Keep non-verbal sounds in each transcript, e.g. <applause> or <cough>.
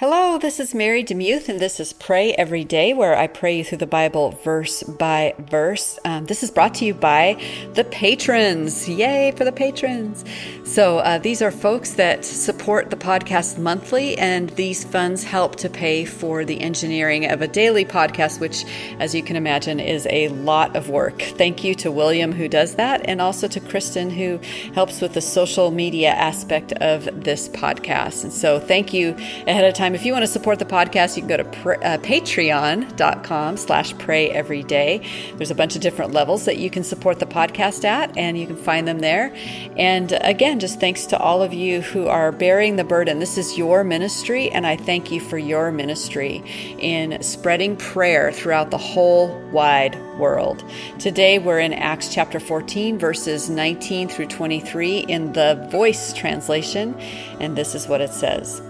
Hello, this is Mary Demuth, and this is Pray Every Day, where I pray you through the Bible verse by verse. Um, this is brought to you by the patrons. Yay for the patrons! So, uh, these are folks that support the podcast monthly, and these funds help to pay for the engineering of a daily podcast, which, as you can imagine, is a lot of work. Thank you to William, who does that, and also to Kristen, who helps with the social media aspect of this podcast. And so, thank you ahead of time time. If you want to support the podcast, you can go to pr- uh, patreon.com slash pray every day. There's a bunch of different levels that you can support the podcast at, and you can find them there. And again, just thanks to all of you who are bearing the burden. This is your ministry, and I thank you for your ministry in spreading prayer throughout the whole wide world. Today we're in Acts chapter 14, verses 19 through 23 in the voice translation, and this is what it says.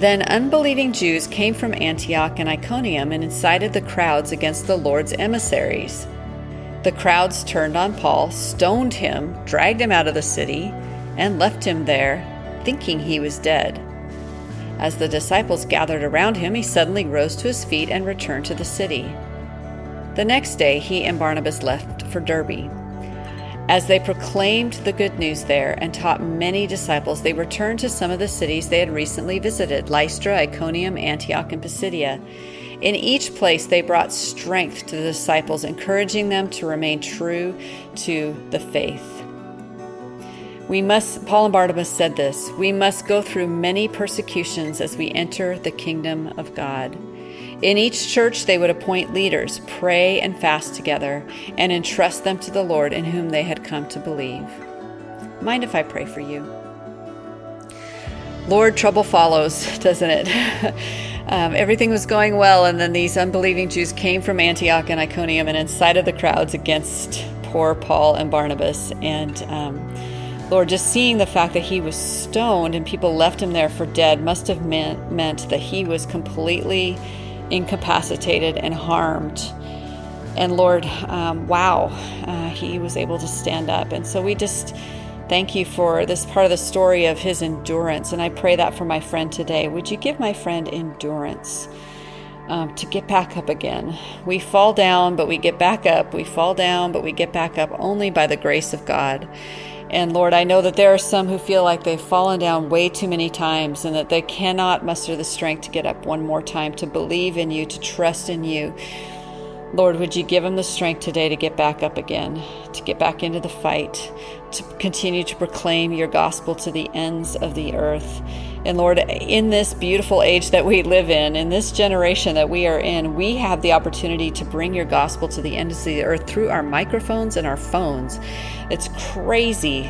Then unbelieving Jews came from Antioch and Iconium and incited the crowds against the Lord's emissaries. The crowds turned on Paul, stoned him, dragged him out of the city, and left him there, thinking he was dead. As the disciples gathered around him, he suddenly rose to his feet and returned to the city. The next day, he and Barnabas left for Derbe. As they proclaimed the good news there and taught many disciples, they returned to some of the cities they had recently visited Lystra, Iconium, Antioch, and Pisidia. In each place, they brought strength to the disciples, encouraging them to remain true to the faith. We must, Paul and Barnabas said this, we must go through many persecutions as we enter the kingdom of God. In each church, they would appoint leaders, pray and fast together, and entrust them to the Lord in whom they had come to believe. Mind if I pray for you? Lord, trouble follows, <laughs> doesn't it? <laughs> um, everything was going well, and then these unbelieving Jews came from Antioch and Iconium and incited the crowds against poor Paul and Barnabas. And um, Lord, just seeing the fact that he was stoned and people left him there for dead must have meant, meant that he was completely incapacitated and harmed. And Lord, um, wow, uh, he was able to stand up. And so we just thank you for this part of the story of his endurance. And I pray that for my friend today. Would you give my friend endurance? Um, to get back up again. We fall down, but we get back up. We fall down, but we get back up only by the grace of God. And Lord, I know that there are some who feel like they've fallen down way too many times and that they cannot muster the strength to get up one more time, to believe in you, to trust in you. Lord, would you give them the strength today to get back up again, to get back into the fight, to continue to proclaim your gospel to the ends of the earth. And Lord, in this beautiful age that we live in, in this generation that we are in, we have the opportunity to bring your gospel to the ends of the earth through our microphones and our phones. It's crazy.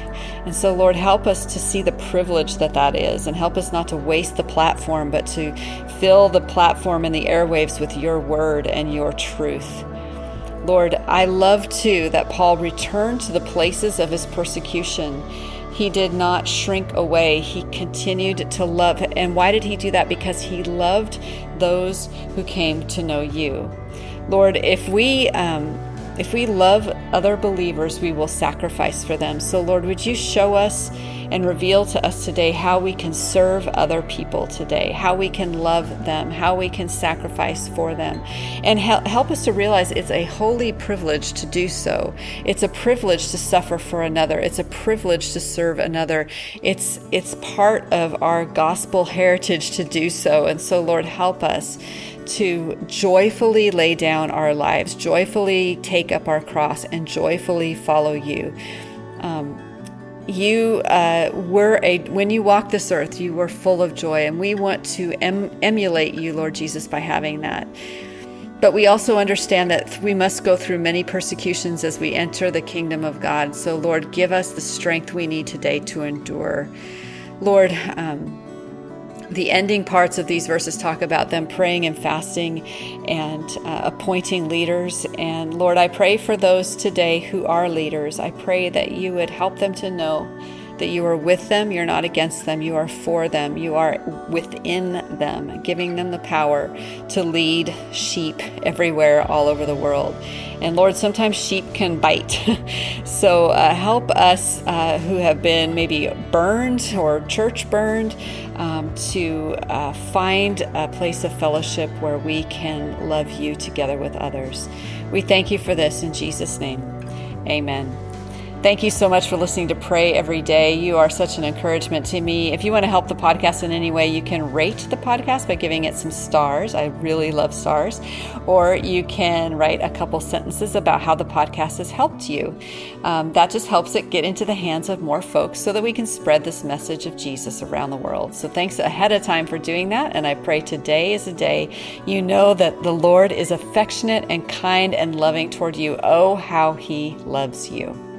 And so, Lord, help us to see the privilege that that is and help us not to waste the platform, but to fill the platform and the airwaves with your word and your truth. Lord, I love too that Paul returned to the places of his persecution. He did not shrink away. He continued to love. And why did he do that? Because he loved those who came to know you. Lord, if we um, if we love other believers, we will sacrifice for them. So, Lord, would you show us and reveal to us today how we can serve other people today, how we can love them, how we can sacrifice for them, and help us to realize it's a holy privilege to do so. It's a privilege to suffer for another. It's a privilege to serve another. It's it's part of our gospel heritage to do so. And so, Lord, help us to joyfully lay down our lives, joyfully take up our cross, and joyfully follow you. Um, you uh, were a when you walked this earth you were full of joy and we want to em- emulate you lord jesus by having that. But we also understand that we must go through many persecutions as we enter the kingdom of god. So lord give us the strength we need today to endure. Lord um, the ending parts of these verses talk about them praying and fasting and uh, appointing leaders. And Lord, I pray for those today who are leaders. I pray that you would help them to know that you are with them, you're not against them, you are for them, you are within them, giving them the power to lead sheep everywhere, all over the world. And Lord, sometimes sheep can bite. <laughs> so uh, help us uh, who have been maybe burned or church burned um, to uh, find a place of fellowship where we can love you together with others. We thank you for this in Jesus' name. Amen. Thank you so much for listening to Pray Every Day. You are such an encouragement to me. If you want to help the podcast in any way, you can rate the podcast by giving it some stars. I really love stars. Or you can write a couple sentences about how the podcast has helped you. Um, that just helps it get into the hands of more folks so that we can spread this message of Jesus around the world. So thanks ahead of time for doing that. And I pray today is a day you know that the Lord is affectionate and kind and loving toward you. Oh, how he loves you.